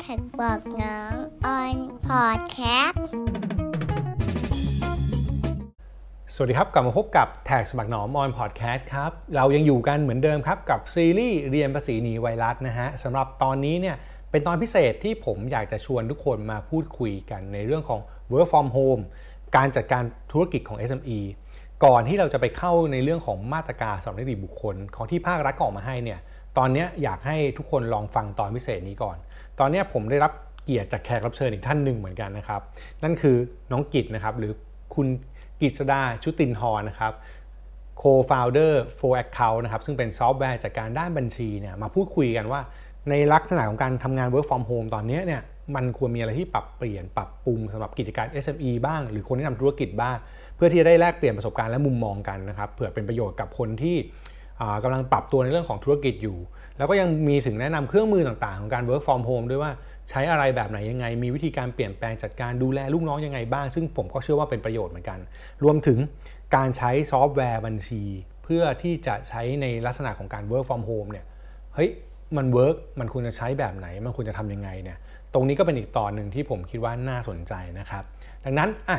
TAXBugnoms on podcast สวัสดีครับ กลับมาพบกับ TAXBugnoms on podcast ครับ เรายังอยู่กันเหมือนเดิมครับ กับซีรีส์เรียนภาษีหนีไวรัสนะฮะสำหรับตอนนี้เนี่ยเป็นตอนพิเศษที่ผมอยากจะชวนทุกคนมาพูดคุยกันในเรื่องของ work from home การจัดการธุรกิจของ SME ก่อนที่เราจะไปเข้าในเรื่องของมาตรการสำหรับนิติบุคคล ของที่ภาครัฐออกมาให้เนี่ยตอนนี้อยากให้ทุกคนลองฟังตอนพิเศษนี้ก่อน ตอนนี้ผมได้รับเกียรติจากแขกรับเชิญอีกท่านหนึ่งเหมือนกันนะครับ นั่นคือน้องกิตนะครับหรือคุณกิตสดาชุตินทร์นะครับ co-founder for account นะครับซึ่งเป็นซอฟต์แวร์จัดการด้านบัญชีเนี่ยมาพูดคุยกันว่าในลักษณะของการทำงาน work from home ตอนนี้เนี่ยมันควรมีอะไรที่ปรับเปลี่ยนปรับปรุงสำหรับกิจการ SME บ้าง หรือคนที่ทำธุรกิจบ้าง เพื่อที่จะได้แลกเปลี่ยนประสบการณ์และมุมมองกันนะครับเผื่อเป็นประโยชน์กับคนที่ กำลังปรับตัวในเรื่องของธุรกิจอยู่ แล้วก็ยังมีถึงแนะนำเครื่องมือต่างๆ ของการ work from home ด้วยว่าใช้อะไรแบบไหนยังไง มีวิธีการเปลี่ยนแปลงจัดการดูแลลูกน้องยังไงบ้าง ซึ่งผมก็เชื่อว่าเป็นประโยชน์เหมือนกัน รวมถึงการใช้ซอฟต์แวร์บัญชี เพื่อที่จะใช้ในลักษณะของการ work from home เนี่ยเฮ้ยมัน work มันควรจะใช้แบบไหน มันควรจะทำยังไงเนี่ย ตรงนี้ก็เป็นอีกตอนหนึ่งที่ผมคิดว่าน่าสนใจนะครับ ดังนั้นอะ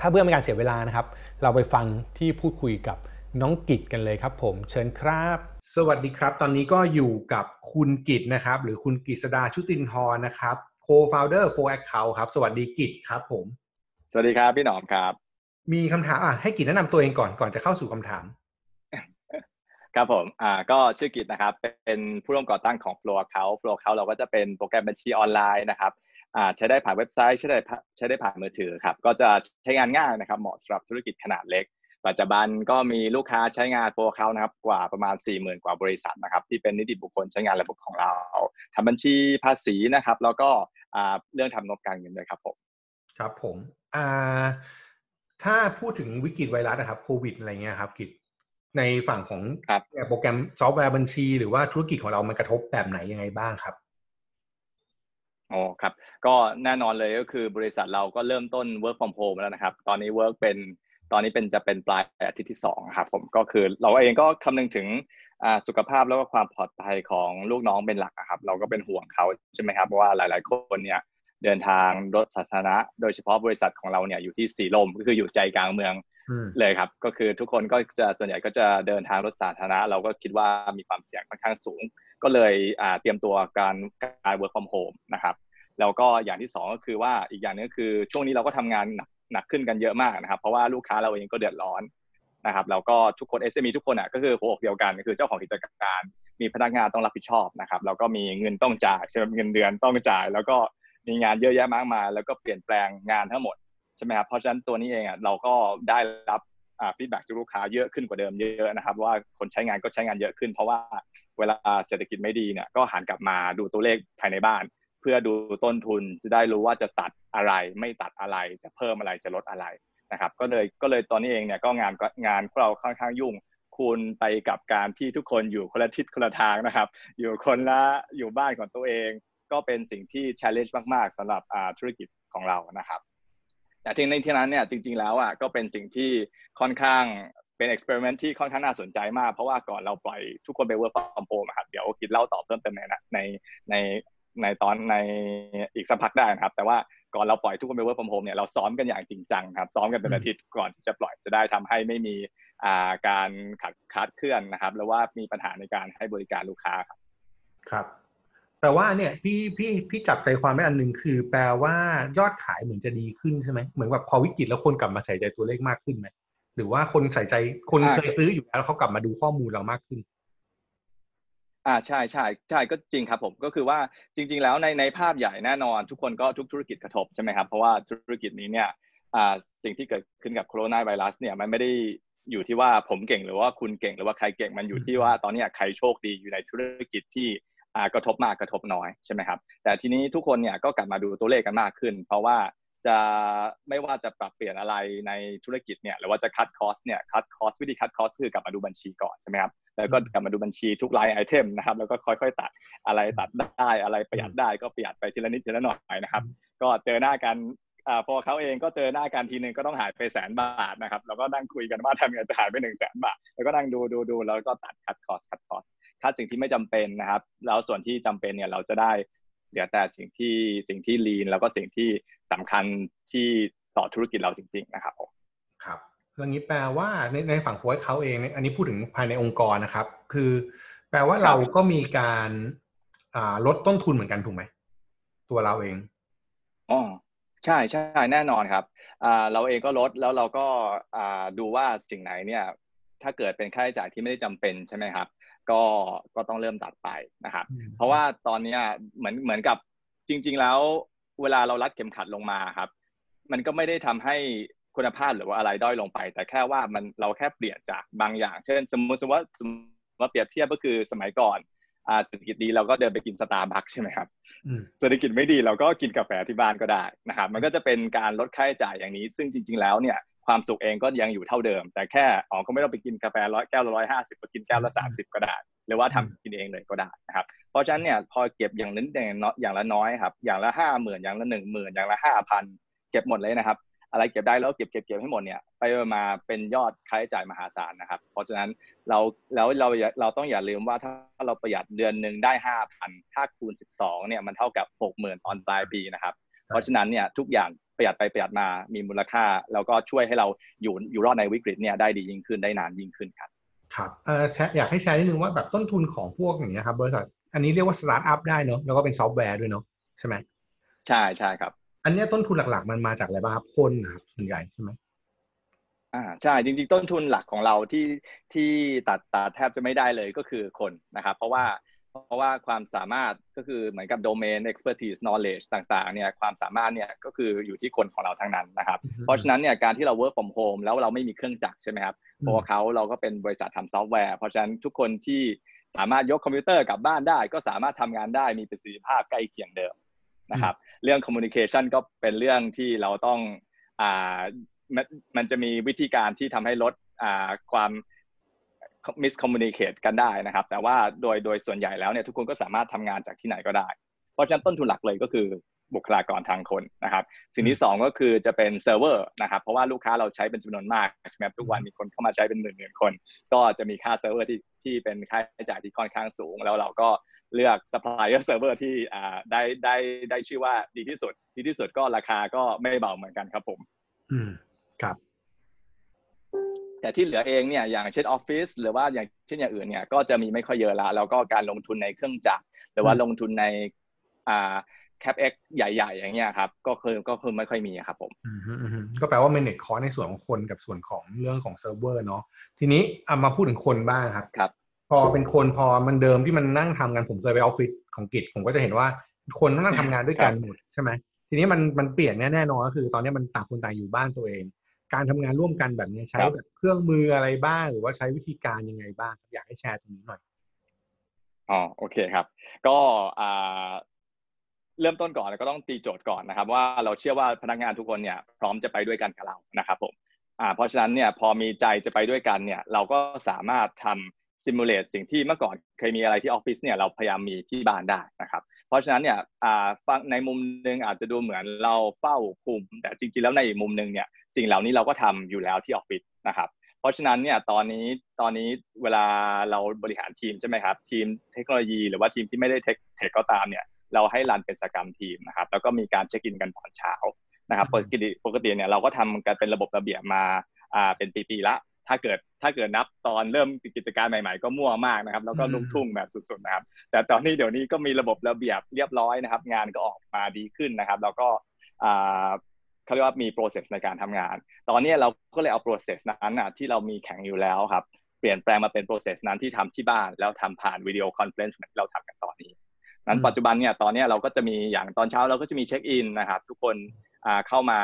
ถ้าเพื่อไม่การเสียเวลานะครับ เราไปฟังที่พูดคุยกับ น้องกิจกันเลยครับ ผมเชิญครับ สวัสดีครับ ตอนนี้ก็อยู่กับคุณกิจนะครับ หรือคุณกิษดาชุตินทร์นะครับ co-founder for account ครับ สวัสดีกิจครับ ผม สวัสดีครับพี่หนอมครับ มีคำถามอะให้กิจแนะนำตัวเองก่อนก่อนจะเข้าสู่คำถาม ครับผมอ่าก็ชื่อกิจนะครับ เป็นผู้ร่วมก่อตั้งของ Flow Account Flow Account เราก็จะเป็นโปรแกรมบัญชีออนไลน์นะครับอ่าใช้ได้ผ่านเว็บไซต์ใช้ได้ใช้ได้ผ่านมือถือครับ ก็จะใช้งานง่ายนะครับ เหมาะสำหรับธุรกิจขนาดเล็ก ปัจจุบันก็มีลูกค้าใช้งานโปรเขานะครับกว่าประมาณ 4 0,000 กว่าบริษัทนะครับ ที่เป็นนิติบุคคลใช้งานระบบของเราทำบัญชีภาษีนะครับ แล้วก็เรื่องทำงบการเงินด้วยครับผมครับผมถ้าพูดถึงวิกฤตไวรัสนะครับโควิดอะไรเงี้ยครับกิจในฝั่งของโปรแกรมซอฟต์แวร์บัญชี หรือว่าธุรกิจของเรามันกระทบแบบไหนยังไงบ้างครับอ๋อครับ ก็แน่นอนเลยก็คือบริษัทเราก็เริ่มต้น work from home แล้วนะครับ ตอนนี้ work เป็น ตอนนี้เป็นจะเป็นปลายอาทิตย์ที่2ครับผมก็คือเราเองก็คำนึงถึงสุขภาพแล้วก็ความปลอดภัยของลูกน้องเป็นหลักครับเราก็เป็นห่วงเขาใช่ไหมครับเพราะว่าหลาย ๆ คนเนี่ยเดินทางรถสาธารณะ โดยเฉพาะบริษัทของเราเนี่ยอยู่ที่สีลมก็คืออยู่ใจกลางเมืองเลยครับ ก็คือทุกคนก็จะส่วนใหญ่ก็จะเดินทางรถสาธารณะ เราก็คิดว่ามีความเสี่ยงค่อนข้างสูง ก็เลยเตรียมตัวการการ work from home นะครับแล้วก็อย่างที่2ก็คือว่าอีกอย่างนึงก็คือช่วงนี้เราก็ทำงานหนัก หนักขึ้นกันเยอะมากนะครับเพราะว่าลูกค้าเราเองก็เดือดร้อนนะครับแล้วก็ทุกคน SME ทุกคนอะก็คือหัวอกเดียวกันก็คือเจ้าของกิจการมีพนักงานต้องรับผิดชอบนะครับแล้วก็มีเงินต้องจ่ายใช่ไหมเงินเดือนต้องจ่าย แล้วก็มีงานเยอะแยะมากมายแล้วก็เปลี่ยนแปลงงานทั้งหมดใช่ไหมครับเพราะฉะนั้นตัวนี้เองอะเราก็ได้รับฟีดแบ็กจากลูกค้าเยอะขึ้นกว่าเดิมเยอะนะครับ ว่าคนใช้งานก็ใช้งานเยอะขึ้น เพราะว่าเวลาเศรษฐกิจไม่ดีเนี่ยก็หันกลับมาดูตัวเลขภายในบ้าน พื่อดูต้นทุนจะได้รู้ว่าจะตัดอะไร ไม่ตัดอะไรจะเพิ่มอะไรจะลดอะไรนะครับ ก็เลยก็เลยตอนนี้เองเนี่ยก็งานงานพวกเราค่อนข้างยุ่งคูณไปกับการที่ทุกคนอยู่คนละทิศคนละทางนะครับ อยู่คนละอยู่บ้านของตัวเอง ก็เป็นสิ่งที่ challenge มาก ๆสำหรับธุรกิจของเรานะครับ แต่ที่ในที่นั้นเนี่ยจริง ๆ แล้วอะก็เป็นสิ่งที่ค่อนข้างเป็น experiment ที่ค่อนข้างน่าสนใจมาก เพราะว่าก่อนเราปล่อยทุกคนไป work from home ครับเดี๋ยวกฤษเล่าต่อเพิ่มเติมในในใน ในตอนในอีกสักพักได้นะครับ แต่ว่าก่อนเราปล่อยทุกคนไป work from home เนี่ยเราซ้อมกันอย่างจริงจังครับซ้อมกันเป็นอาทิตย์ก่อนที่จะปล่อยจะได้ทำให้ไม่มีการขัดคลาดเคลื่อนนะครับหรือว่ามีปัญหาในการให้บริการลูกค้าครับครับแต่ว่าเนี่ยพี่พี่พี่จับใจความได้อันหนึ่งคือ แปลว่ายอดขายเหมือนจะดีขึ้นใช่ไหมเหมือนแบบพอวิกฤตแล้วคนกลับมาใส่ใจตัวเลขมากขึ้นไหมหรือว่าคนใส่ใจคนเคยซื้ออยู่แล้วเขากลับมาดูข้อมูลเรามากขึ้น อ่าใช่ใช่ใช่ก็จริงครับผมก็คือว่าจริง ๆ แล้วในในภาพใหญ่แน่นอน ทุกคนก็ทุกธุรกิจกระทบใช่ไหมครับเพราะว่าธุรกิจนี้เนี่ยอ่าสิ่งที่เกิดขึ้นกับโคโรนาไวรัสเนี่ยมันไม่ได้อยู่ที่ว่าผมเก่งหรือว่าคุณเก่งหรือว่าใครเก่งมันอยู่ที่ว่าตอนนี้ใครโชคดีอยู่ในธุรกิจที่อ่ากระทบมากกระทบน้อยใช่ไหมครับแต่ทีนี้ทุกคนเนี่ยก็กลับมาดูตัวเลขกันมากขึ้น เพราะว่าจะไม่ว่าจะปรับเปลี่ยนอะไรในธุรกิจเนี่ยหรือว่าจะ cut cost เนี่ย cut cost วิธี cut cost คือกลับมาดูบัญชีก่อนใช่ไหมครับ แล้วก็กลับมาดูบัญชีทุกราย item นะครับ แล้วก็ค่อยๆ ตัดอะไรตัดได้อะไรประหยัดได้ก็ประหยัดไปทีละนิดทีละหน่อยนะครับ ก็เจอหน้ากันอ่า FlowAccount เองก็เจอหน้ากันทีนึงก็ต้องหายไปแสนบาทนะครับแล้วก็นั่งคุยกันว่าทำยังไงจะหายไปหนึ่งแสนบาท แล้วก็นั่งดูดูดูแล้วก็ตัด cut cost cut costคัดสิ่งที่ไม่จำเป็นนะครับ แล้วส่วนที่จำเป็นเนี่ยเราจะได้เหลือแต่สิ่งที่สิ่งที่ลีนแล้วก็สิ่งที่สำคัญที่ต่อธุรกิจเราจริง ๆ นะครับครับ เรื่องนี้แปลว่าในในฝั่งโฟร์เขาเองอันนี้พูดถึงภายในองค์กรนะครับ คือแปลว่าเราก็มีการลดต้นทุนเหมือนกันถูกไหมตัวเราเองอ๋อใช่ใช่แน่นอนครับเราเองก็ลดแล้วเราก็ดูว่าสิ่งไหนเนี่ย ถ้าเกิดเป็นค่าใช้จ่ายที่ไม่ได้จำเป็นใช่ไหมครับ ก็ก็ต้องเริ่มตัดไปนะครับ เพราะว่าตอนนี้เหมือนเหมือนกับจริง ๆ แล้ว เวลาเรารัดเข็มขัดลงมาครับ มันก็ไม่ได้ทำให้ คุณภาพหรือว่าอะไรด้อยลงไป แต่แค่ว่ามันเราแค่เปลี่ยนจากบางอย่าง เช่น สมมติว่าสมมติว่าเปรียบเทียบก็คือสมัยก่อนเศรษฐกิจดีเราก็เดินไปกินสตาร์บัคใช่ไหมครับเศรษฐกิจไม่ดีเราก็กินกาแฟที่บ้านก็ได้นะครับมันก็จะเป็นการลดค่าใช้จ่ายอย่างนี้ ซึ่งจริง ๆ แล้วเนี่ยความสุขเองก็ยังอยู่เท่าเดิม แต่แค่อ๋อก็ไม่ต้องไปกินกาแฟร้อยแก้วละร้อยห้าสิบไปกินแก้วละสามสิบก็ได้ หรือว่าทำกินเองเลยก็ได้นะครับเพราะฉะนั้นเนี่ยพอเก็บอย่างนั้นอย่างละน้อยครับอย่างละห้าหมื่นอย่างละหนึ่งหมื่นอย่างละห้าพันเก็บหมดเลยนะครับ อะไรเก็บได้แล้วเก็บเก็บเก็บให้หมดเนี่ยไปมาเป็นยอดค่าใช้จ่ายมหาศาลนะครับ เพราะฉะนั้นเราแล้วเราเราต้องอย่าลืมว่าถ้าเราประหยัดเดือนหนึ่งได้ห้าพันถ้าคูณสิบสองเนี่ยมันเท่ากับหกหมื่นตอนปลายปีนะครับ เพราะฉะนั้นเนี่ยทุกอย่างประหยัดไปประหยัดมามีมูลค่า แล้วก็ช่วยให้เราอยู่อยู่รอดในวิกฤตเนี่ยได้ดียิ่งขึ้นได้นานยิ่งขึ้นครับครับเอออยากให้แชร์นิดนึงว่าแบบต้นทุนของพวกอย่างเงี้ยครับบริษัทอันนี้เรียกว่าสตาร์ทอัพได้เนาะแล้วก็เป็นซอฟต์แวร์ด้วยเนาะใช่ไหมใช่ใช่ครับ อันนี้ต้นทุนหลัก ๆ มันมาจากอะไรบ้างครับคนนะครับส่วนใหญ่ใช่ไหมอ่าใช่จริงๆ ต้นทุนหลักของเราที่ที่ตัดตัดแทบจะไม่ได้เลยก็คือคนนะครับ เพราะว่าเพราะว่าความสามารถก็คือเหมือนกับ domain expertise knowledge ต่างๆเนี่ยความสามารถเนี่ยก็คืออยู่ที่คนของเราทั้งนั้นนะครับ เพราะฉะนั้นเนี่ยการที่เรา work from home แล้วเราไม่มีเครื่องจักรใช่ไหมครับเพราะเขาเราก็เป็นบริษัททำซอฟต์แวร์ เพราะฉะนั้นทุกคนที่สามารถยกคอมพิวเตอร์กลับบ้านได้ ก็สามารถทำงานได้มีประสิทธิภาพใกล้เคียงเดิม นะครับ เรื่อง communication ก็เป็นเรื่องที่เราต้องอ่ามันจะมีวิธีการที่ทำให้ลดอ่าความ miscommunicate กันได้นะครับ แต่ว่าโดยโดยส่วนใหญ่แล้วเนี่ยทุกคนก็สามารถทำงานจากที่ไหนก็ได้ เพราะฉะนั้นต้นทุนหลักเลยก็คือ บุคลากรทางคนนะครับ สิ่งที่ 2 ก็คือจะเป็นเซิร์ฟเวอร์นะครับ เพราะว่าลูกค้าเราใช้เป็นจำนวนมากใช่ไหมทุกวันมีคนเข้ามาใช้เป็นหมื่นหมื่นคน ก็จะมีค่าเซิร์ฟเวอร์ที่ที่เป็นค่าใช้จ่ายที่ค่อนข้างสูง แล้วเราก็เลือก supplier server ที่อ่าได้ได้ได้ชื่อว่าดีที่สุด ดีที่สุดก็ราคาก็ไม่เบาเหมือนกันครับผม อืมครับแต่ที่เหลือเองเนี่ยอย่างเช่นออฟฟิศหรือว่าอย่างเช่นอย่างอื่นเนี่ยก็จะมีไม่ค่อยเยอะละแล้วก็การลงทุนในเครื่องจักรหรือว่าลงทุนในอ่า CAPEX ใหญ่ๆ อย่างเงี้ยครับก็คือก็คือไม่ค่อยมีครับผมก็แปลว่า main เนี่ยก็ในส่วนของคนกับส่วนของเรื่องของเซิร์ฟเวอร์เนาะทีนี้เอามาพูดถึงคนบ้างครับครับ พอเป็นคนพอมันเดิมที่มันนั่งทำกันผมเคยไปออฟฟิศของกฤษผมก็จะเห็นว่าคนนั่งทำงานด้วยกันหมดใช่ไหมทีนี้มันมันเปลี่ยนแน่แน่นอนก็คือ ตอนนี้มันต่างคนต่างอยู่บ้านตัวเอง การทำงานร่วมกันแบบนี้ใช้แบบเครื่องมืออะไรบ้าง หรือว่าใช้วิธีการยังไงบ้าง อยากให้แชร์ตรงนี้หน่อยอ๋อโอเคครับ ก็อ่า เริ่มต้นก่อนก็ต้องตีโจทย์ก่อนนะครับ ว่าเราเชื่อว่าพนักงานทุกคนเนี่ยพร้อมจะไปด้วยกันกับเรานะครับผมอ่าเพราะฉะนั้นเนี่ยพอมีใจจะไปด้วยกันเนี่ยเราก็สามารถทำซิมูเลตสิ่งที่เมื่อก่อนเคยมีอะไรที่ออฟฟิศเนี่ยเราพยายามมีที่บ้านได้นะครับ เพราะฉะนั้นเนี่ยฟังในมุมหนึ่งอาจจะดูเหมือนเราเฝ้าคุม แต่จริงๆแล้วในอีกมุมหนึ่งเนี่ยสิ่งเหล่านี้เราก็ทำอยู่แล้วที่ออฟฟิศนะครับเพราะฉะนั้นเนี่ยตอนนี้ตอนนี้เวลาเราบริหารทีมใช่ไหมครับทีมเทคโนโลยี หรือว่าทีมที่ไม่ได้เทคเทคก็ตามเนี่ย เราให้รันเป็นสกรรมทีมนะครับแล้วก็มีการเช็คอินกันตอนเช้านะครับปกติปกติเนี่ยเราก็ทำกันเป็นระบบระเบียบมาอ่าเป็นปีๆละ ถ้าเกิดถ้าเกิดนับตอนเริ่มกิจการใหม่ๆ ก็มั่วมากนะครับ แล้วก็ลูกทุ่งแบบสุดๆนะครับ แต่ตอนนี้เดี๋ยวนี้ก็มีระบบระเบียบเรียบร้อยนะครับ งานก็ออกมาดีขึ้นนะครับ แล้วก็เขาเรียกว่ามี process ในการทำงาน ตอนนี้เราก็เลยเอา process นั้นนะที่เรามีแข็งอยู่แล้วครับ เปลี่ยนแปลงมาเป็น process นั้นที่ทำที่บ้าน แล้วทำผ่าน video conference เหมือนที่เราทำกันตอนนี้ นั้นปัจจุบันเนี่ยตอนนี้เราก็จะมีอย่างตอนเช้าเราก็จะมีเช็คอินนะครับทุกคนเข้ามา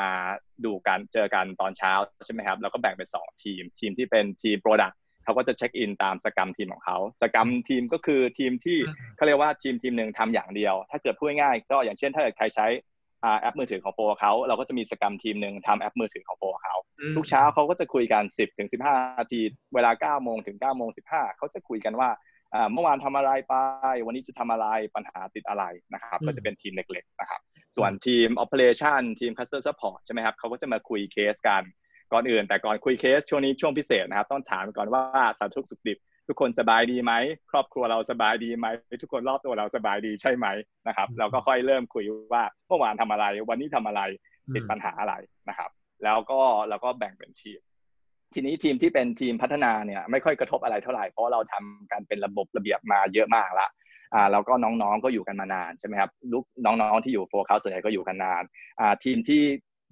ดูกันเจอกันตอนเช้าใช่ไหมครับแล้วก็แบ่งเป็น 2 ทีม ทีมที่เป็นทีม product เขาก็จะเช็คอินตาม scrum team ของเขา scrum team ก็คือทีมที่เขาเรียกว่าทีมทีมหนึ่งทำอย่างเดียว ถ้าเกิดพูดง่ายก็อย่างเช่น ถ้าเกิดใครใช้แอปมือถือของ FlowAccount เราก็จะมี scrum team หนึ่งทำแอปมือถือของ FlowAccount ทุกเช้าเขาก็จะคุยกัน 10ถึง15นาที เวลา9โมงถึง9โมง15เขาจะคุยกันว่า เมื่อวานทำอะไรไป วันนี้จะทำอะไรปัญหาติดอะไรนะครับ ก็จะเป็นทีมเล็กๆนะครับ ส่วนทีม operation ทีม customer support ใช่ไหมครับเขาก็จะมาคุยเคสกันก่อนอื่น แต่ก่อนคุยเคสช่วงนี้ช่วงพิเศษนะครับ ต้องถามก่อนว่าสารทุกสุขดิบทุกคนสบายดีไหม ครอบครัวเราสบายดีไหม ทุกคนรอบตัวเราสบายดีใช่ไหมนะครับ เราก็ค่อยเริ่มคุยว่าเมื่อวานทำอะไร วันนี้ทำอะไรติดปัญหาอะไรนะครับ แล้วก็เราก็แบ่งเป็นทีม ทีนี้ทีมที่เป็นทีมพัฒนาเนี่ยไม่ค่อยกระทบอะไรเท่าไหร่เพราะเราทำการเป็นระบบระเบียบมาเยอะมากละอ่าแล้วก็น้องๆก็อยู่กันมานานใช่ไหมครับลูกน้องๆที่อยู่โฟกัสส่วนใหญ่ก็อยู่กันนานอ่าทีมที่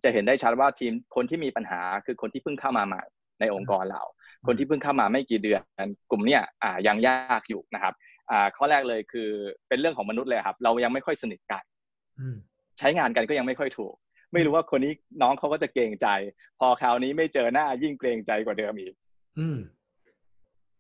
จะเห็นได้ชัดว่าทีมคนที่มีปัญหาคือคนที่เพิ่งเข้ามาใหม่ในองค์กรเรา คนที่เพิ่งเข้ามาไม่กี่เดือน กลุ่มเนี้ยอ่ายังยากอยู่นะครับอ่าข้อแรกเลยคือเป็นเรื่องของมนุษย์เลยครับ เรายังไม่ค่อยสนิทกันใช้งานกันก็ยังไม่ค่อยถูก ไม่รู้ว่าคนนี้น้องเขาก็จะเกรงใจ พอคราวนี้ไม่เจอหน้ายิ่งเกรงใจกว่าเดิมอีก อืม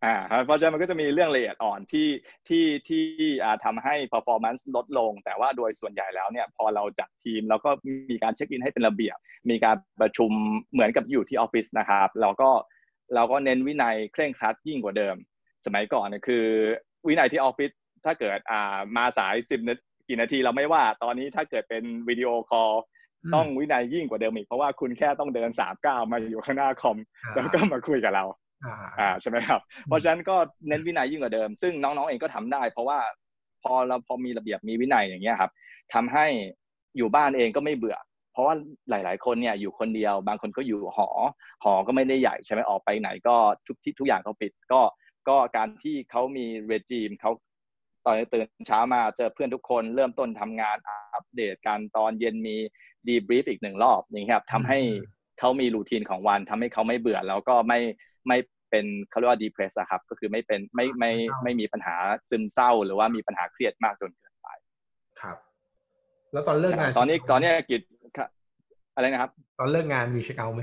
อ่าเพราะฉะนั้นมันก็จะมีเรื่องละเอียดอ่อนที่ที่ที่อ่าทำให้ performance ลดลง แต่ว่าโดยส่วนใหญ่แล้วเนี่ยพอเราจัดทีม แล้วก็มีการเช็คอินให้เป็นระเบียบ มีการประชุมเหมือนกับอยู่ที่ออฟฟิศนะครับ เราก็เราก็เน้นวินัยเคร่งครัดยิ่งกว่าเดิม สมัยก่อนเนี่ยคือ วินัยที่ออฟฟิศถ้าเกิดอ่ามาสายสิบนาทีกี่นาทีเราไม่ว่า ตอนนี้ถ้าเกิดเป็น video call อืม ต้องวินัยยิ่งกว่าเดิมอีก เพราะว่าคุณแค่ต้องเดินสามก้าวมาอยู่ข้างหน้าคอม แล้วก็มาคุยกับเราอ่าอ่าใช่ไหมครับ เพราะฉะนั้นก็เน้นวินัยยิ่งกว่าเดิม ซึ่งน้องๆเองก็ทำได้ เพราะว่าพอเราพอมีระเบียบมีวินัยอย่างเงี้ยครับทำให้อยู่บ้านเองก็ไม่เบื่อ เพราะว่าหลาย ๆ คนเนี่ยอยู่คนเดียว บางคนก็อยู่หอ หอก็ไม่ได้ใหญ่ใช่ไหมออกไปไหนก็ทุกที่ทุกอย่างเขาปิดก็ก็การที่เขามีเรจิมเขา ตอนตื่นเช้ามาเจอเพื่อนทุกคนเริ่มต้นทำงานอัปเดตกันตอนเย็นมีdebrief อีกหนึ่งรอบอย่างเงี้ยครับทำให้เขามี routine ของวันทำให้เขาไม่เบื่อแล้วก็ไม่ไม่เป็นเขาเรียกว่า depress อะครับก็คือไม่เป็นไม่ไม่ไม่มีปัญหาซึมเศร้า หรือว่ามีปัญหาเครียดมากจนเกินไปครับ แล้วตอนเลิกงานตอนนี้ตอนนี้กฤษครับอะไรนะครับ ตอนเลิกงานมี check out ไหม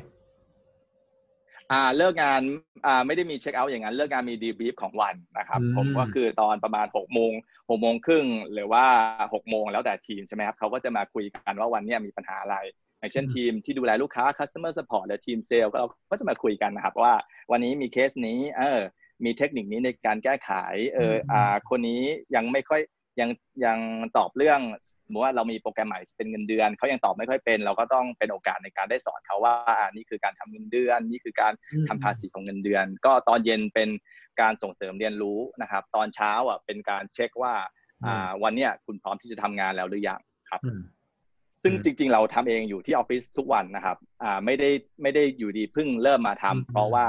อ่าเลิกงานอ่าไม่ได้มี check out อย่างนั้น เลิกงานมี debrief ของวันนะครับ ผมก็คือตอนประมาณหกโมงหกโมงครึ่งหรือว่าหกโมงแล้วแต่ทีมใช่ไหมครับเขาก็จะมาคุยกันว่าวันเนี้ยมีปัญหาอะไรอย่างเช่นทีมที่ดูแลลูกค้า customer support หรือทีมเซลล์ก็เราก็จะมาคุยกันนะครับว่าวันนี้มีเคสนี้เออมีเทคนิคนี้ในการแก้ไขเอออ่าคนนี้ยังไม่ค่อย ยังยังตอบเรื่องสมมติว่าเรามีโปรแกรมใหม่เป็นเงินเดือนเขายังตอบไม่ค่อยเป็น เราก็ต้องเป็นโอกาสในการได้สอนเขาว่าอ่านี่คือการทำเงินเดือน นี่คือการทำภาษีของเงินเดือน ก็ตอนเย็นเป็นการส่งเสริมเรียนรู้นะครับ ตอนเช้าอะเป็นการเช็คว่าอ่าวันเนี้ยคุณพร้อมที่จะทำงานแล้วหรือยังครับอืมซึ่งอืมจริง ๆ เราทำเองอยู่ที่ออฟฟิศทุกวันนะครับ อ่าไม่ได้ไม่ได้อยู่ดีเพิ่งเริ่มมาทำอืมเพราะว่า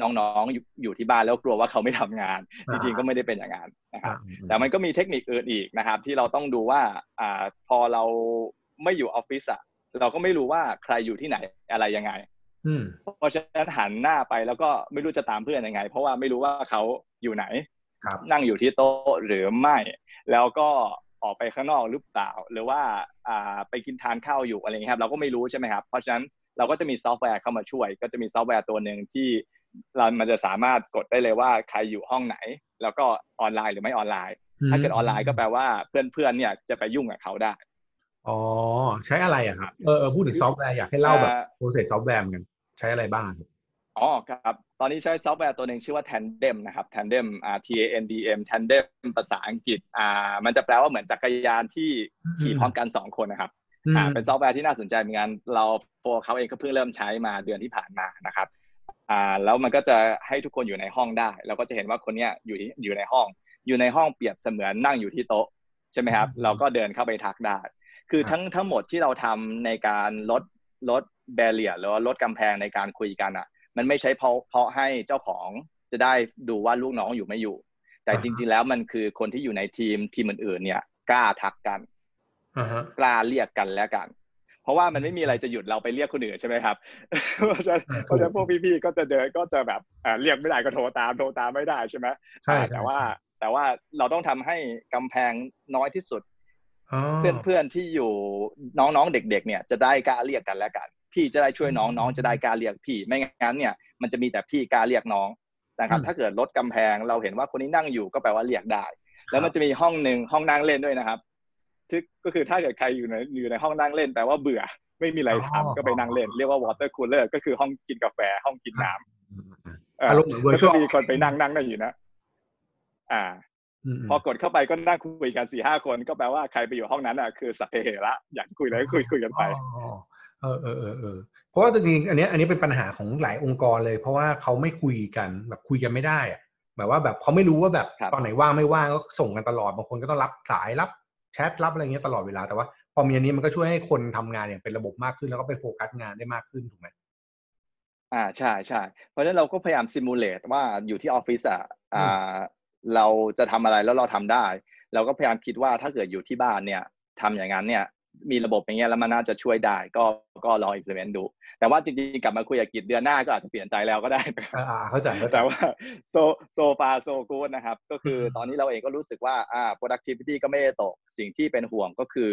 น้องๆอยู่อยู่ที่บ้านแล้วกลัวว่าเขาไม่ทำงานจอ่าริงๆก็ไม่ได้เป็นอย่างนั้นนะครับอ่าแต่มันก็มีเทคนิคอื่นอีกนะครับ ที่เราต้องดูว่าอ่าพอเราไม่อยู่ออฟฟิศอะเราก็ไม่รู้ว่าใครอยู่ที่ไหนอะไรยังไงอืมเพราะฉะนั้นหันหน้าไปแล้วก็ไม่รู้จะตามเพื่อนยังไง เพราะว่าไม่รู้ว่าเขาอยู่ไหนครับนั่งอยู่ที่โต๊ะหรือไม่ แล้วก็ออกไปข้างนอกหรือเปล่า หรือว่าอ่าไปกินทานข้าวอยู่อะไรอย่างเงี้ยครับ เราก็ไม่รู้ใช่ไหมครับ เพราะฉะนั้นเราก็จะมีซอฟต์แวร์เข้ามาช่วย ก็จะมีซอฟต์แวร์ตัวหนึ่งที่ เรามันจะสามารถกดได้เลยว่าใครอยู่ห้องไหน แล้วก็ออนไลน์หรือไม่ออนไลน์ ถ้าเกิดออนไลน์ก็แปลว่าเพื่อนๆเนี่ยจะไปยุ่งกับเขาได้อ๋อใช้อะไรอะครับเออเออพูดถึงซอฟต์แวร์อยากให้เล่าแบบอ่า process ซอฟต์แวร์เหมือนกันใช้อะไรบ้างครับอ๋อครับ ตอนนี้ใช้ซอฟต์แวร์ตัวหนึ่งชื่อว่า Tandem นะครับ Tandem อ่า T A N D M Tandem ภาษาอังกฤษอ่ามันจะแปลว่าเหมือนจักรยานที่ขี่พร้อมกันสองคนนะครับอ่าเป็นซอฟต์แวร์ที่น่าสนใจเหมือนกันเรา FlowAccount เองก็เพิ่งเริ่มใช้มาเดือนที่ผ่านมานะครับ อ่าแล้วมันก็จะให้ทุกคนอยู่ในห้องได้เราก็จะเห็นว่าคนเนี้ยอยู่ที่อยู่ในห้อง อยู่ในห้องเปรียบเสมือนนั่งอยู่ที่โต๊ะใช่ไหมครับอืมเราก็เดินเข้าไปทักได้ คือครับทั้งทั้งหมดที่เราทำในการลดลดแบเรียหรือว่าลดกำแพงในการคุยกันอะ มันไม่ใช่เพราะเพราะให้เจ้าของจะได้ดูว่าลูกน้องอยู่ไม่อยู่ แต่อ่าฮะจริง ๆ แล้วมันคือคนที่อยู่ในทีมทีมอื่นๆเนี่ยกล้าทักกันอ่าฮะกล้าเรียกกันและกัน เพราะว่ามันไม่มีอะไรจะหยุดเราไปเรียกคนอื่นใช่ไหมครับเพราะฉะนั้นอ่าถูกเพราะฉะนั้นพวกพี่ๆก็จะเดินก็จะแบบอ่าเรียกไม่ได้ก็โทรตามโทรตามไม่ได้ใช่ไหมใช่อ่าใช่แต่ว่าแต่ว่าเราต้องทำให้กำแพงน้อยที่สุดอ๋อเพื่อนๆที่อยู่น้องๆเด็ก ๆ เนี่ยจะได้กล้าเรียกกันและกัน พี่จะได้ช่วยน้องน้องจะได้กล้าเรียกพี่ไม่งั้นเนี่ยมันจะมีแต่พี่กล้าเรียกน้องนะครับ ถ้าเกิดลดกำแพงเราเห็นว่าคนนี้นั่งอยู่ก็แปลว่าเรียกได้ แล้วมันจะมีห้องหนึ่งห้องนั่งเล่นด้วยนะครับ ที่ก็คือถ้าเกิดใครอยู่ในอยู่ในห้องนั่งเล่นแปลว่าเบื่อไม่มีอะไรทำก็ไปนั่งเล่น เรียกว่า water cooler ก็คือห้องกินกาแฟห้องกินน้ำเอารมณ์เหมือนแล้วก็ virtual มีคนไปนั่งนั่งได้อยู่นะ อ่าอืมพอกดเข้าไปก็นั่งคุยกันสี่ห้าคนก็แปลว่าใครไปอยู่ห้องนั้นอะคือสัพเพเหระอยากจะคุยอะไรก็คุยคุยกันไปอ๋อเออเออเออเออเพราะว่าจริงๆอันเนี้ยอันนี้เป็นปัญหาของหลายองค์กรเลย เพราะว่าเขาไม่คุยกันแบบคุยกันไม่ได้อะแบบว่าแบบเขาไม่รู้ว่าแบบครับตอนไหนว่างไม่ว่างก็ส่งกันตลอดบางคนก็ต้องรับสายรับ แชทรับอะไรเงี้ยตลอดเวลาแต่ว่าพอมีอันนี้มันก็ช่วยให้คนทำงานอย่างเป็นระบบมากขึ้นแล้วก็ไปโฟกัสงานได้มากขึ้นถูกไหมอ่าใช่ใช่เพราะฉะนั้นเราก็พยายาม simulate ว่าอยู่ที่ออฟฟิศอะอ่าเราจะทำอะไรแล้วเราทำได้ เราก็พยายามคิดว่าถ้าเกิดอยู่ที่บ้านเนี่ยทำอย่างนั้นเนี่ย มีระบบอย่างเงี้ยแล้วมันน่าจะช่วยได้ก็ก็ลอง implement ดู แต่ว่าจริงๆกลับมาคุยกับกิจเดือนหน้าก็อาจจะเปลี่ยนใจแล้วก็ได้นะครับอ่าๆเข้าใจเข้าใจแต่ว่า so so far so good นะครับ ก็คือตอนนี้เราเองก็รู้สึกว่าอ่า productivity ก็ไม่ได้ตก สิ่งที่เป็นห่วงก็คือ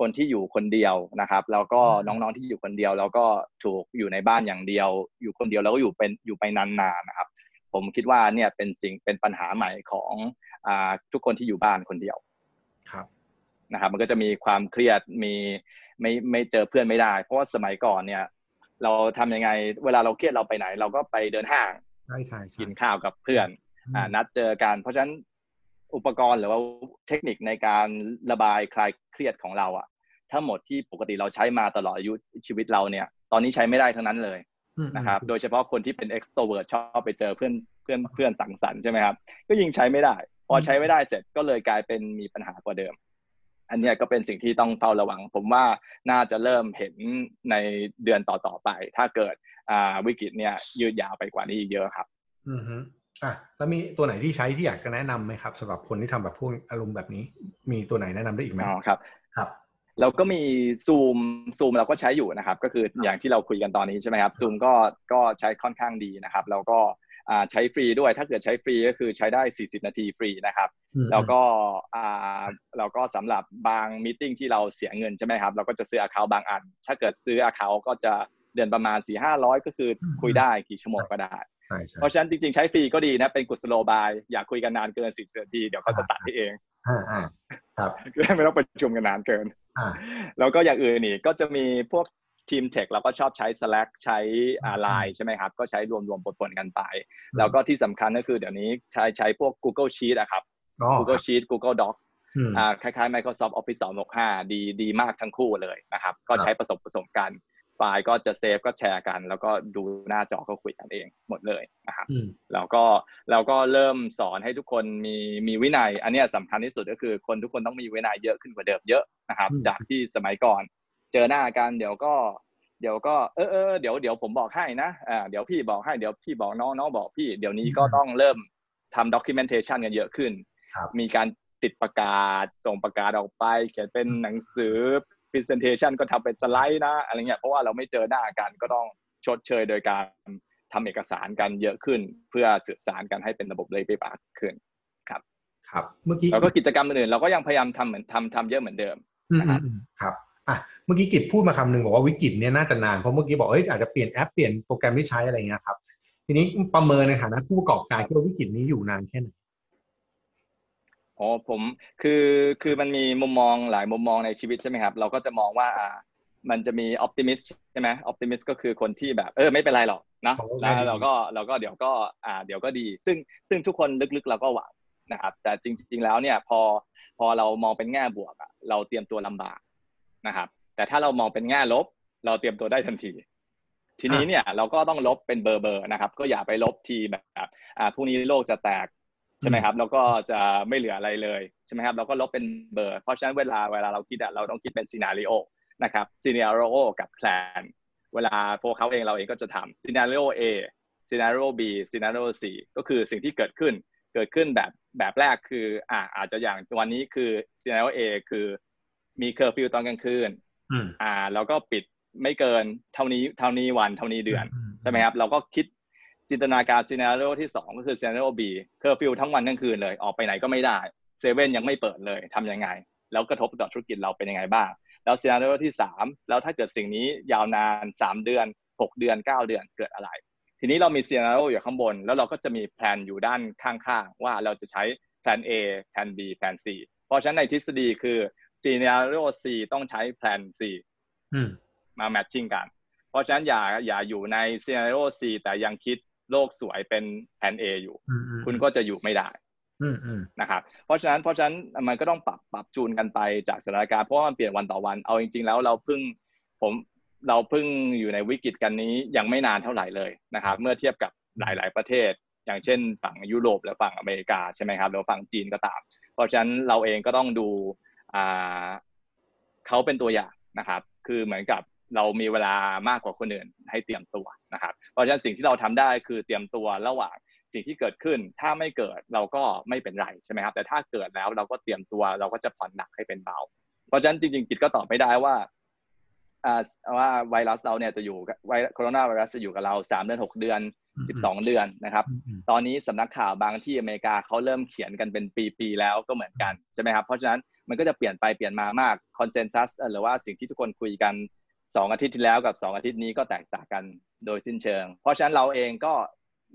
คนที่อยู่คนเดียวนะครับแล้วก็น้องๆที่อยู่คนเดียว แล้วก็ถูกอยู่ในบ้านอย่างเดียว อยู่คนเดียวแล้วก็อยู่เป็นอยู่ไปนานๆนะครับ ผมคิดว่าเนี่ยเป็นสิ่งเป็นปัญหาใหม่ของอ่าทุกคนที่อยู่บ้านคนเดียวครับ นะครับ มันก็จะมีความเครียดมีไม่ไม่เจอเพื่อนไม่ได้ เพราะว่าสมัยก่อนเนี่ย เราทำยังไง เวลาเราเครียดเราไปไหน เราก็ไปเดินห้างใช่ใช่ใช่กินข้าวกับเพื่อนอ่านัดเจอกันเพราะฉะนั้นอุปกรณ์หรือว่าเทคนิคในการระบายคลายเครียดของเราอะทั้งหมดที่ปกติเราใช้มาตลอดอายุชีวิตเราเนี่ย ตอนนี้ใช้ไม่ได้ทั้งนั้นเลยอืมนะครับ โดยเฉพาะคนที่เป็น extrovert ชอบไปเจอเพื่อนเพื่อนเพื่อนสังสรรค์ใช่ไหมครับ ก็ยิ่งใช้ไม่ได้ พอใช้ไม่ได้เสร็จก็เลยกลายเป็นมีปัญหากว่าเดิม อันเนี้ยก็เป็นสิ่งที่ต้องเฝ้าระวัง ผมว่าน่าจะเริ่มเห็นในเดือนต่อๆไป ถ้าเกิดอ่าวิกฤตเนี่ยยืดยาวไปกว่านี้อีกเยอะครับ อืมฮึอะแล้วมีตัวไหนที่ใช้ที่อยากจะแนะนำไหมครับสำหรับคนที่ทำแบบพวกอารมณ์แบบนี้ มีตัวไหนแนะนำได้อีกไหมอ๋อครับครับแล้วก็มีซูมซูมเราก็ใช้อยู่นะครับ ก็คืออย่างที่เราคุยกันตอนนี้ใช่ไหมครับซูมก็ก็ใช้ค่อนข้างดีนะครับ แล้วก็อ่า ใช้ฟรีด้วย ถ้าเกิดใช้ฟรีก็คือใช้ได้ 40 นาทีฟรีนะครับอืมแล้วก็อ่าเราก็สำหรับบางมีติ้งที่เราเสียเงินใช่ไหมครับ เราก็จะซื้ออาคาบางอัน ถ้าเกิดซื้ออาคาก็จะเดือนประมาณ 4 5 0 0 ก็คือคุยได้กี่ชั่วโมงก็ได้ใช่ใช่เพราะฉะนั้นจริงๆ ใช้ฟรีก็ดีนะ เป็นกุศโลบาย อยากคุยกันนานเกิน 40 นาที เดี๋ยวเขาจะตัดให้เองอ่าอ่าครับไม่ต้องประชุมกันนานเกินอ่าแล้วก็อย่างอื่นนี่ก็จะมีพวก ทีมเทคเราก็ชอบใช้ Slack ใช้อาไลน์ใช่ไหมครับ ก็ใช้รวมๆปนๆกันไป แล้วก็ที่สำคัญก็คือเดี๋ยวนี้ใช้ใช้พวก Google Sheet อะครับอ๋อ Google Sheet Google Doc อืมอ่าคล้ายๆ Microsoft Office 365 ดีดีมากทั้งคู่เลยนะครับ ก็ใช้ผสมผสมกันไฟล์ก็จะเซฟก็แชร์กัน แล้วก็ดูหน้าจอก็คุยกันเองหมดเลยนะครับอืมแล้วก็เราก็เริ่มสอนให้ทุกคนมีมีวินัย อันเนี้ยสำคัญที่สุดก็คือคนทุกคนต้องมีวินัยเยอะขึ้นกว่าเดิมเยอะนะครับอืมจากที่สมัยก่อน เจอหน้ากันเดี๋ยวก็ เดี๋ยวก็เออเออเดี๋ยวเดี๋ยวผมบอกให้นะอ่าเดี๋ยวพี่บอกให้เดี๋ยวพี่บอกน้องน้องบอกพี่เดี๋ยวนี้ก็ต้องเริ่มทำ documentation กันเยอะขึ้นครับมีการติดประกาศส่งประกาศออกไป เขียนเป็นหนังสือ presentation ก็ทำเป็นสไลด์นะอะไรเงี้ยเพราะว่าเราไม่เจอหน้ากันก็ต้องชดเชยโดยการทำเอกสารกันเยอะขึ้น เพื่อสื่อสารกันให้เป็นระบบเลยไปปากขึ้นครับเมื่อกี้แล้วก็กิจกรรมอื่นๆเราก็ยังพยายามทำเหมือนทำทำเยอะเหมือนเดิมอืมนะครับ อืมครับอะเมื่อกี้กิจพูดมาคำหนึ่งบอกว่าวิกฤตเนี่ยน่าจะนานเพราะเมื่อกี้บอกเอ้ยอาจจะเปลี่ยนแอปเปลี่ยนโปรแกรมที่ใช้อะไรเงี้ยครับ ทีนี้ประเมินในฐานะผู้ประกอบการคิดว่าวิกฤตนี้อยู่นานแค่ไหนอ๋อผมคือคือมันมีมุมมองหลายมุมมองในชีวิตใช่ไหมครับ เราก็จะมองว่าอ่ามันจะมีออ t ติมิสใช่ไหมออ t ติมิสก็คือคนที่แบบเออไม่เป็นไรหรอกนะโอ้แล้วไม่ดีเราก็เราก็เดี๋ยวก็อ่าเดี๋ยวก็ดี ซึ่งซึ่งทุกคนลึกๆเราก็หวังนะครับ แต่จริง ๆ แล้วเนี่ยพอพอเรามองเป็นแง่บวกอะเราเตรียมตัวลำบาก นะครับ แต่ถ้าเรามองเป็นแง่ลบ เราเตรียมตัวได้ทันที ทีนี้เนี่ยเราก็ต้องลบเป็นเบอร์เบอร์นะครับ ก็อย่าไปลบทีแบบอ่าพรุ่งนี้โลกจะแตกใช่ไหมครับแล้วก็จะไม่เหลืออะไรเลยใช่ไหมครับเราก็ลบเป็นเบอร์ เพราะฉะนั้นเวลาเวลาเราคิดอะเราต้องคิดเป็นซีนารีโอนะครับซีนารีโอกับแพลนเวลาพวกเขาเองเราเองก็จะทำซีนารีโอ A ซีนารีโอ B ซีนารีโอ C ก็คือสิ่งที่เกิดขึ้นเกิดขึ้นแบบแบบแรกคืออ่าอาจจะอย่างวันนี้คือซีนารีโอ A คือ มีเคอร์ฟิวตอนกลางคืนอืมอ่า แล้วก็ปิดไม่เกินเท่านี้เท่านี้วันเท่านี้เดือนใช่ไหมครับเราก็คิดจินตนาการซีนารีโอที่ 2 ก็คือซีนารีโอ B เคอร์ฟิวทั้งวันทั้งคืนเลยออกไปไหนก็ไม่ได้เซเว่นยังไม่เปิดเลยทำยังไง แล้วกระทบต่อธุรกิจเราเป็นยังไงบ้าง แล้ว scenario ที่ 3 แล้วถ้าเกิดสิ่งนี้ยาวนาน 3 เดือน 6 เดือน 9 เดือนเกิดอะไร ทีนี้เรามี scenario อยู่ข้างบน แล้วเราก็จะมีแผนอยู่ด้านข้างๆ ว่าเราจะใช้แผน A แผน B แผน C เพราะฉะนั้นในทฤษฎีคือ scenario C ต้องใช้แผน C อืมมา matching กัน เพราะฉะนั้นอย่าอย่าอยู่ในซีนารีโอ C แต่ยังคิดโลกสวยเป็นแผน A อยู่อืมอืมคุณก็จะอยู่ไม่ได้อืมอืมนะครับเพราะฉะนั้นเพราะฉะนั้นมันก็ต้องปรับปรับจูนกันไปจากสถานการณ์เพราะว่ามันเปลี่ยนวันต่อวันเอาจริง ๆ แล้วเราเพิ่งผมเราเพิ่งอยู่ในวิกฤตกันนี้ยังไม่นานเท่าไหร่เลยนะครับ เมื่อเทียบกับหลาย ๆประเทศ อย่างเช่น ฝั่งยุโรปและฝั่งอเมริกาใช่ไหมครับหรือฝั่งจีนก็ตาม เพราะฉะนั้นเราเองก็ต้องดูอ่า เขาเป็นตัวอย่างนะครับ คือเหมือนกับเรามีเวลามากกว่าคนอื่นให้เตรียมตัวนะครับ เพราะฉะนั้นสิ่งที่เราทำได้คือเตรียมตัวระหว่างสิ่งที่เกิดขึ้น ถ้าไม่เกิดเราก็ไม่เป็นไรใช่ไหมครับ แต่ถ้าเกิดแล้วเราก็เตรียมตัวเราก็จะผ่อนหนักให้เป็นเบา เพราะฉะนั้นจริงๆกิจก็ตอบไม่ได้ว่าว่าไวรัสเราเนี่ยจะอยู่ไวโคโรนาไวรัสจะอยู่กับเราสามเดือนหกเดือนสิบสองเดือนนะครับ ตอนนี้สำนักข่าวบางที่อเมริกาเขาเริ่มเขียนกันเป็นปีๆแล้วก็เหมือนกันใช่ไหมครับ เพราะฉะนั้น มันก็จะเปลี่ยนไปเปลี่ยนมามากคอนเซนแซสหรือว่าสิ่งที่ทุกคนคุยกันสองอาทิตย์ที่แล้วกับสองอาทิตย์นี้ก็แตกต่างกันโดยสิ้นเชิง เพราะฉะนั้นเราเองก็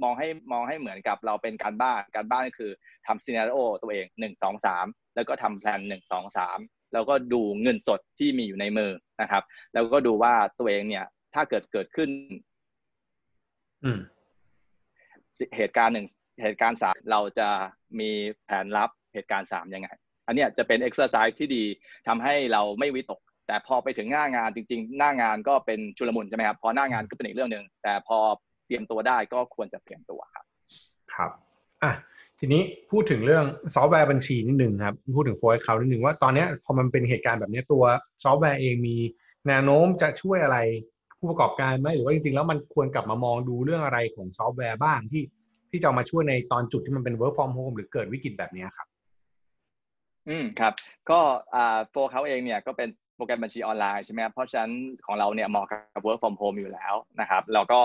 มองให้มองให้เหมือนกับเราเป็นการบ้านการบ้านก็คือทำซีนารีโอตัวเองหนึ่งสองสามแล้วก็ทำแผนหนึ่งสองสามแล้วก็ดูเงินสดที่มีอยู่ในมือนะครับ แล้วก็ดูว่าตัวเองเนี่ย ถ้าเกิดเกิดขึ้นเหตุการณ์หนึ่งเหตุการณ์สามเราจะมีแผนรับเหตุการณ์สามยังไง อันนี้จะเป็นเอ็กซ์ไซส์ที่ดีทำให้เราไม่วิตก แต่พอไปถึงหน้างานจริง ๆ หน้างานก็เป็นชุลมุนใช่ไหมครับพอหน้างานก็เป็นอีกเรื่องหนึ่งแต่พอเตรียมตัวได้ก็ควรจะเตรียมตัวครับครับอะทีนี้พูดถึงเรื่องซอฟต์แวร์บัญชีนิดหนึ่งครับ พูดถึง FlowAccount นิดหนึ่งว่าตอนนี้พอมันเป็นเหตุการณ์แบบนี้ตัวซอฟต์แวร์เองมีแนวโน้มจะช่วยอะไรผู้ประกอบการไหมหรือว่าจริงๆ แล้วมันควรกลับมามองดูเรื่องอะไรของซอฟต์แวร์บ้างที่ที่จะมาช่วยในตอนจุดที่มันเป็น work from home หรือเกิดวิกฤตแบบนี้ครับ อืมครับ ก็อ่า FlowAccount เองเนี่ยก็เป็นโปรแกรมบัญชีออนไลน์ใช่ไหมครับเพราะฉะนั้นของเราเนี่ยเหมาะกับ work from home อยู่แล้วนะครับแล้วก็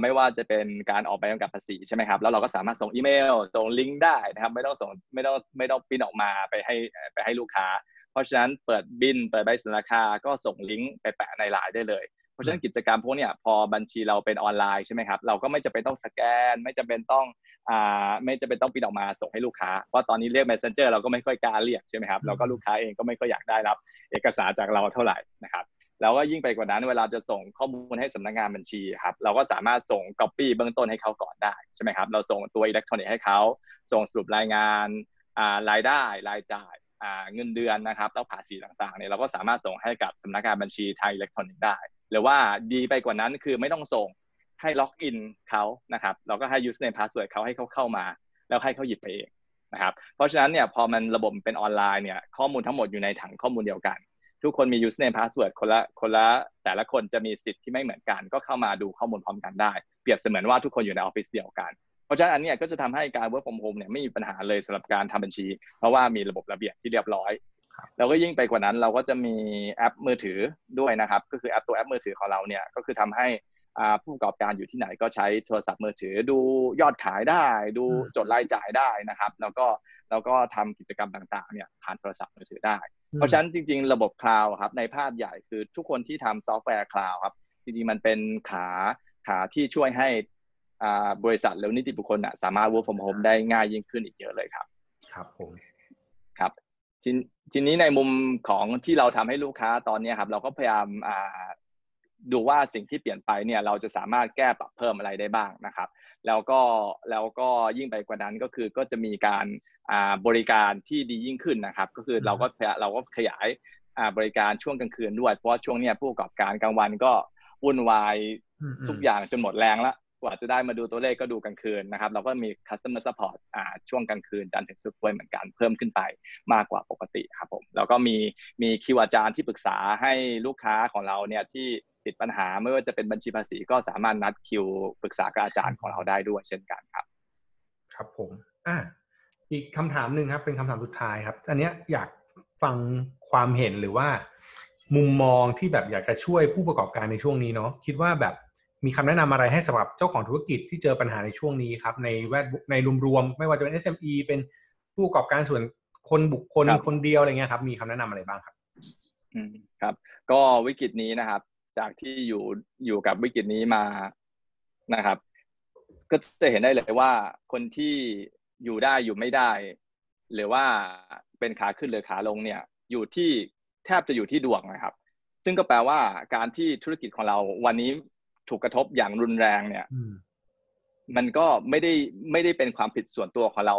ไม่ว่าจะเป็นการออกใบกำกับภาษีใช่ไหมครับแล้วเราก็สามารถส่งอีเมลส่งลิงก์ได้นะครับไม่ต้องส่งไม่ต้องไม่ต้องพิมพ์ออกมาไปให้ไปให้ลูกค้า เพราะฉะนั้นเปิดบินเปิดใบสัญราคาก็ส่งลิงก์ไปแปะในไลน์ได้เลย ราะฉะนั้นกิจกรรมพวกเนี้ยพอบัญชีเราเป็นออนไลน์ใช่ไหมครับเราก็ไม่จำเป็นต้องสแกน ไม่จำเป็นต้องอ่าไม่จำเป็นต้องพิมพ์ออกมาส่งให้ลูกค้าเพราะตอนนี้เรียก messenger เราก็ไม่ค่อยกล้าเรียกใช่ไหมครับแล้วก็ลูกค้าเองก็ไม่ค่อยอยากได้รับ เอกสารจากเราเท่าไหร่นะครับแล้วก็ยิ่งไปกว่านั้นเวลาจะส่งข้อมูลให้สำนักงานบัญชีครับเราก็สามารถส่ง copy เบื้องต้นให้เขาก่อนได้ใช่ไหมครับเราส่งตัวอิเล็กทรอนิกส์ให้เขาส่งสรุปรายงานรายได้รายจ่ายเงินเดือนนะครับแล้วภาษีต่างๆเนี่ยเราก็สามารถส่งให้กับสำนักงานบัญชีทางอิเล็กทรอนิกส์ได้ หรือว่าดีไปกว่านั้นคือไม่ต้องส่งให้ล็อกอินเขานะครับเราก็ให้ username password เขาให้เขาเข้ามา แล้วให้เขาหยิบไปเองนะครับเพราะฉะนั้นเนี่ยพอมันระบบเป็นออนไลน์เนี่ยข้อมูลทั้งหมดอยู่ในถังข้อมูลเดียวกัน ทุกคนมี username password คนละคนละแต่ละคนจะมีสิทธิ์ที่ไม่เหมือนกัน ก็เข้ามาดูข้อมูลพร้อมกันได้ เปรียบเสมือนว่าทุกคนอยู่ในออฟฟิศเดียวกันเพราะฉะนั้นอันนี้ก็จะทำให้การ work from home เนี่ยไม่มีปัญหาเลยสำหรับการทำบัญชี เพราะว่ามีระบบระเบียบที่เรียบร้อย แล้วก็ยิ่งไปกว่านั้นเราก็จะมีแอปมือถือด้วยนะครับ ก็คือแอปตัวแอปมือถือของเราเนี่ยก็คือทำให้ผู้ประกอบการอยู่ที่ไหนก็ใช้โทรศัพท์มือถือดูยอดขายได้ ดูจดรายจ่ายได้นะครับ แล้วก็แล้วก็ทำกิจกรรมต่างๆเนี่ยผ่านโทรศัพท์มือถือได้ เพราะฉะนั้นจริง ๆ ระบบคลาวด์ครับในภาพใหญ่คือทุกคนที่ทำซอฟต์แวร์คลาวด์ครับจริงๆมันเป็นขาขาที่ช่วยให้บริษัทแล้วนิติบุคคลสามารถ work from home ได้ง่ายยิ่งขึ้นอีกเยอะเลยครับ ครับผมครับ ทีนี้ในมุมของที่เราทำให้ลูกค้าตอนนี้ครับ เราก็พยายามดูว่าสิ่งที่เปลี่ยนไปเนี่ยเราจะสามารถแก้ปรับเพิ่มอะไรได้บ้างนะครับ แล้วก็แล้วก็ยิ่งไปกว่านั้นก็คือก็จะมีการบริการที่ดียิ่งขึ้นนะครับ ก็คือเราก็เราก็ขยายบริการช่วงกลางคืนด้วย เพราะช่วงนี้ผู้ประกอบการกลางวันก็วุ่นวายทุกอย่างจนหมดแรงแล้ว กว่าจะได้มาดูตัวเลขก็ดูกลางคืนนะครับ เราก็มี customer support อ่าช่วงกลางคืนจันทร์ถึงศุกร์ด้วยเหมือนกันเพิ่มขึ้นไปมากกว่าปกติครับผมแล้วก็มีมีคิวอาจารย์ที่ปรึกษาให้ลูกค้าของเราเนี่ยที่ติดปัญหาไม่ว่าจะเป็นบัญชีภาษีก็สามารถนัดคิวปรึกษากับอาจารย์ของเราได้ด้วยเช่นกันครับ ครับผมอ่าอีกคำถามหนึ่งครับเป็นคำถามสุดท้ายครับ อันนี้อยากฟังความเห็นหรือว่า มุมมองที่แบบอยากจะช่วยผู้ประกอบการในช่วงนี้เนาะคิดว่าแบบ มีคำแนะนำอะไรให้สำหรับเจ้าของธุรกิจที่เจอปัญหาในช่วงนี้ครับ ในแวดในรวมๆไม่ว่าจะเป็น SME เป็นผู้ประกอบการส่วนคนบุคคลคนเดียวอะไรเงี้ยครับมีคำแนะนำอะไรบ้างครับอืมครับ ก็วิกฤตนี้นะครับ จากที่อยู่อยู่กับวิกฤตนี้มานะครับ ก็จะเห็นได้เลยว่าคนที่อยู่ได้อยู่ไม่ได้ หรือว่าเป็นขาขึ้นหรือขาลงเนี่ย อยู่ที่แทบจะอยู่ที่ดวงนะครับ ซึ่งก็แปลว่าการที่ธุรกิจของเราวันนี้ ถูกกระทบอย่างรุนแรงเนี่ยมันก็ไม่ได้ไม่ได้เป็นความผิดส่วนตัวของเรา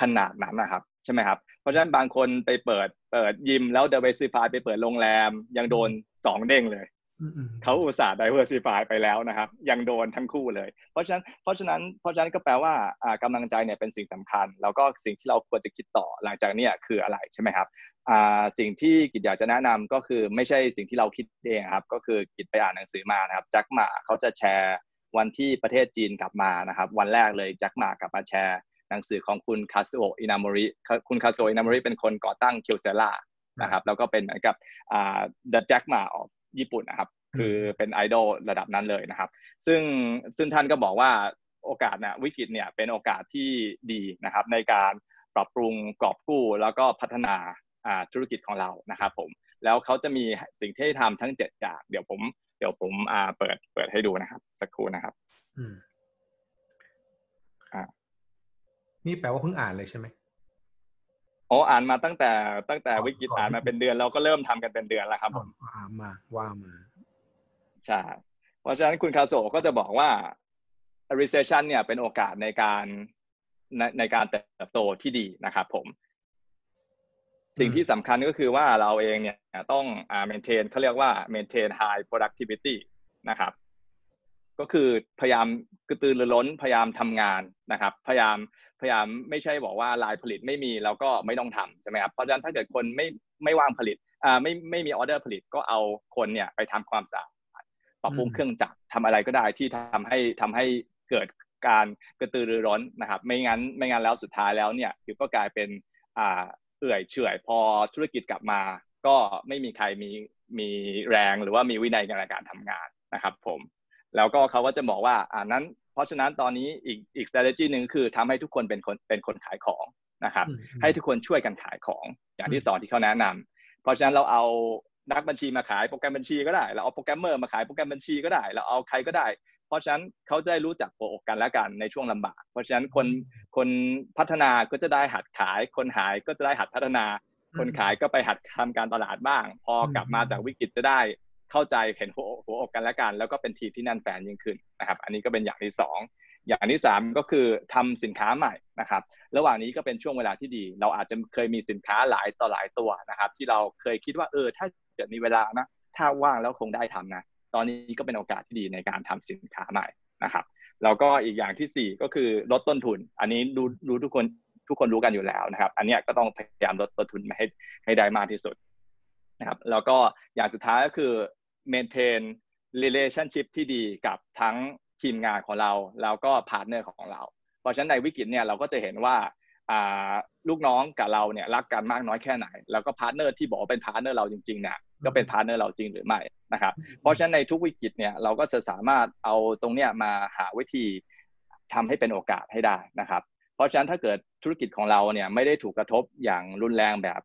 ขนาดนั้นนะครับ ใช่ไหมครับ เพราะฉะนั้นบางคนไปเปิดเปิดยิมแล้วเดเวซิฟายไปเปิดโรงแรมยังโดนสองเด้งเลย เขาอุตส่าห์ diversify ไปแล้วนะครับ ยังโดนทั้งคู่เลย เพราะฉะนั้นเพราะฉะนั้นเพราะฉะนั้นก็แปลว่ากำลังใจเนี่ยเป็นสิ่งสำคัญ แล้วก็สิ่งที่เราควรจะคิดต่อหลังจากนี้คืออะไรใช่ไหมครับสิ่งที่กิจอยากจะแนะนำก็คือไม่ใช่สิ่งที่เราคิดเองครับ ก็คือกิจไปอ่านหนังสือมานะครับแจ็คหมาเขาจะแชร์วันที่ประเทศจีนกลับมานะครับ วันแรกเลยแจ็คหมากลับมาแชร์หนังสือของคุณคาสุโออินามริคุณคาสโออินามริเป็นคนก่อตั้งเคียวเซล่านะครับแล้วก็เป็นเหมือนกับ The Jack Ma of ญี่ปุ่นนะครับ คือเป็นไอดอลระดับนั้นเลยนะครับ ซึ่งซึ่งท่านก็บอกว่าโอกาสนะวิกฤตเนี่ยเป็นโอกาสที่ดีนะครับ ในการปรับปรุงกอบกู้ แล้วก็พัฒนาธุรกิจของเรานะครับผมแล้วเขาจะมีสิ่งที่ทำทั้งเจ็ดอย่างเดี๋ยวผมเดี๋ยวผมเปิดเปิดให้ดูนะครับ สักครู่นะครับอ่านี่แปลว่าเพิ่งอ่านเลยใช่ไหม อ๋ออ่านมาตั้งแต่ตั้งแต่วิกฤตอ่านมาเป็นเดือนเราก็เริ่มทำกันเป็นเดือนแล้วครับผมอ่ามาว่ามาใช่เพราะฉะนั้นคุณคาโซก็จะบอกว่า recession เนี่ยเป็นโอกาสในการในในการเติบโตที่ดีนะครับผม สิ่งที่สำคัญก็คือว่าเราเองเนี่ยต้องอ่า maintain เขาเรียกว่า maintain high productivity นะครับ ก็คือพยายามกระตือรือร้นพยายามทำงานนะครับ พยายาม พยายามไม่ใช่บอกว่าลายผลิตไม่มีแล้วก็ไม่ต้องทำใช่ไหมครับเพราะฉะนั้นถ้าเกิดคนไม่ไม่ว่างผลิตอ่าไม่ไม่มีออเดอร์ผลิตก็เอาคนเนี่ยไปทำความสะอาดปรับปรุงเครื่องจักรทำอะไรก็ได้ที่ทำให้ทำให้เกิดการกระตือรือร้นนะครับ ไม่งั้นไม่งั้นแล้วสุดท้ายแล้วเนี่ยคือก็กลายเป็นอ่าเอื่อยเฉื่อยพอธุรกิจกลับมา ก็ไม่มีใครมีมีแรงหรือว่ามีวินัยในการทำงานนะครับ ผม แล้วก็เขาก็จะบอกว่าอ่านั้น เพราะฉะนั้นตอนนี้อีกอีก strategy หนึ่งคือทำให้ทุกคนเป็นคนเป็นคนขายของนะครับ ให้ทุกคนช่วยกันขายของอย่างที่สอนที่เขาแนะนำเพราะฉะนั้นเราเอานักบัญชีมาขายโปรแกรมบัญชีก็ได้เราเอาโปรแกรมเมอร์มาขายโปรแกรมบัญชีก็ได้ เราเอาใครก็ได้ เพราะฉะนั้นเขาจะรู้จักโปรกันและกันในช่วงลำบาก เพราะฉะนั้นคนคนพัฒนาก็จะได้หัดขาย คนหายก็จะได้หัดพัฒนา คนขายก็ไปหัดทำการตลาดบ้าง พอกลับมาจากวิกฤตจะได้ เข้าใจเห็นหัวหัวอกกันและกัน แล้วก็เป็นทีมที่แน่นแฟนยิ่งขึ้นนะครับ อันนี้ก็เป็นอย่างที่ 2 อย่างที่ 3 ก็คือทำสินค้าใหม่นะครับ ระหว่างนี้ก็เป็นช่วงเวลาที่ดี เราอาจจะเคยมีสินค้าหลายต่อหลายตัวนะครับ ที่เราเคยคิดว่าเออถ้าเกิดมีเวลานะถ้าว่างแล้วคงได้ทำนะตอนนี้ก็เป็นโอกาสที่ดีในการทำสินค้าใหม่นะครับแล้วก็อีกอย่างที่ 4 ก็คือลดต้นทุน อันนี้รู้รู้ทุกคนทุกคนรู้กันอยู่แล้วนะครับ อันนี้ก็ต้องพยายามลดต้นทุนให้ให้ได้มากที่สุดนะครับแล้วก็อย่างสุดท้ายก็คือ maintain relationship ที่ดีกับทั้งทีมงานของเรา แล้วก็ partner ของเรา เพราะฉะนั้นในวิกฤตเนี่ยเราก็จะเห็นว่าลูกน้องกับเราเนี่ยรักกันมากน้อยแค่ไหน แล้วก็ partner ที่บอกเป็น partner เราจริงๆเนี่ยก็เป็น partner เราจริงหรือไม่นะครับเพราะฉะนั้นในทุกวิกฤตเนี่ยเราก็จะสามารถเอาตรงเนี้ยมาหาวิธีทำให้เป็นโอกาสให้ได้นะครับ เพราะฉะนั้นถ้าเกิดธุรกิจของเราเนี่ยไม่ได้ถูกกระทบอย่างรุนแรงแบบ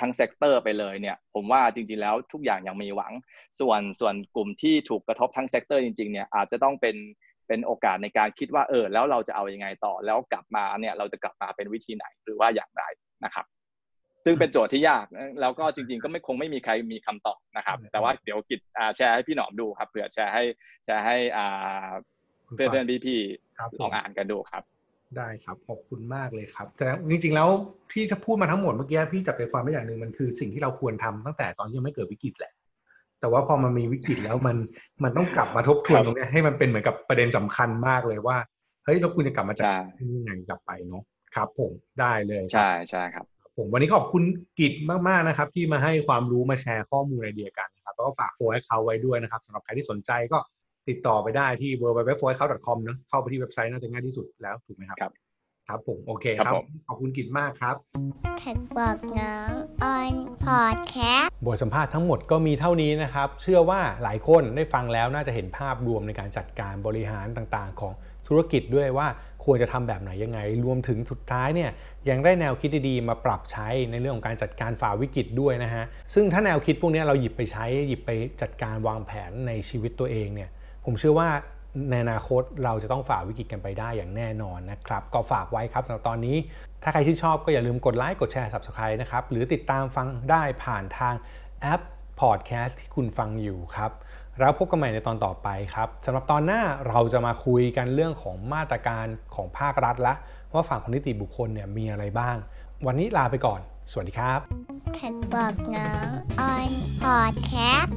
ทั้ง sector ไปเลยเนี่ยผมว่าจริงๆแล้วทุกอย่างยังมีหวัง ส่วนส่วนกลุ่มที่ถูกกระทบทั้ง sector จริงๆเนี่ยอาจจะต้องเป็นเป็นโอกาสในการคิดว่าเออแล้วเราจะเอาอยัางไงต่อแล้วกลับมาเนี่ยเราจะกลับมาเป็นวิธีไหนหรือว่าอย่างไรนะครับซึ่งเป็นโจทย์ที่ยากแล้วก็จริง ๆ ก็ไม่คงไม่มีใครมีคำตอบนะครับ แต่ว่าเดี๋ยวกิจแชร์ให้พี่หนอมดูครับเผื่อแชร์ให้แชร์ให้เพื่อนๆพี่ๆลองอ่านกันดูครับ ได้ครับขอบคุณมากเลยครับ แต่จริงๆแล้วที่จะพูดมาทั้งหมดเมื่อกี้พี่จับใจความได้อย่างหนึ่งมันคือสิ่งที่เราควรทำตั้งแต่ตอนที่ยังไม่เกิดวิกฤตแหละ แต่ว่าพอมันมีวิกฤตแล้วมันมันต้องกลับมาทบทวนตรงนี้ให้มันเป็นเหมือนกับประเด็นสำคัญมากเลยว่าเฮ้ยเราควรจะกลับมาจากยังไงกลับไปเนาะครับ ผมได้เลยใช่ใช่ครับ ผมวันนี้ขอบคุณกิจมากๆนะครับ ที่มาให้ความรู้มาแชร์ข้อมูลไอเดียกันนะครับแล้วก็ฝากโฟล์ให้เขาไว้ด้วยนะครับสำหรับใครที่สนใจก็ ติดต่อไปได้ที่ w w w f o r c o m นะเข้าไปที่เว็บไซต์น่าจะง่ายที่สุดแล้วถูกไหมครับ ครับผม โอเคครับ ขอบคุณกิจมากครับแท็กบอกน้องออนพอดแคสต์บทสัมภาษณ์ทั้งหมดก็มีเท่านี้นะครับ เชื่อว่าหลายคนได้ฟังแล้วน่าจะเห็นภาพรวมในการจัดการบริหารต่างๆ ของธุรกิจด้วยว่าควรจะทำแบบไหนยังไง รวมถึงสุดท้ายเนี่ยยังได้แนวคิดดีๆมาปรับใช้ในเรื่องของการจัดการฝ่าวิกฤตด้วยนะฮะ ซึ่งถ้าแนวคิดพวกนี้เราหยิบไปใช้หยิบไปจัดการวางแผนในชีวิตตัวเองเนี่ย ผมเชื่อว่าในอนาคตเราจะต้องฝ่าวิกฤตกันไปได้อย่างแน่นอนนะครับ ก็ฝากไว้ครับสำหรับตอนนี้ ถ้าใครชื่นชอบก็อย่าลืมกดไลค์กดแชร์ Subscribe นะครับ หรือติดตามฟังได้ผ่านทางแอปพอดแคสต์ที่คุณฟังอยู่ครับแล้วพบกันใหม่ในตอนต่อไปครับสำหรับตอนหน้าเราจะมาคุยกันเรื่องของมาตรการของภาครัฐละว่าฝั่งของนิติบุคคลเนี่ยมีอะไรบ้าง วันนี้ลาไปก่อน สวัสดีครับแท็กบอกน้องออนพอดแคสต์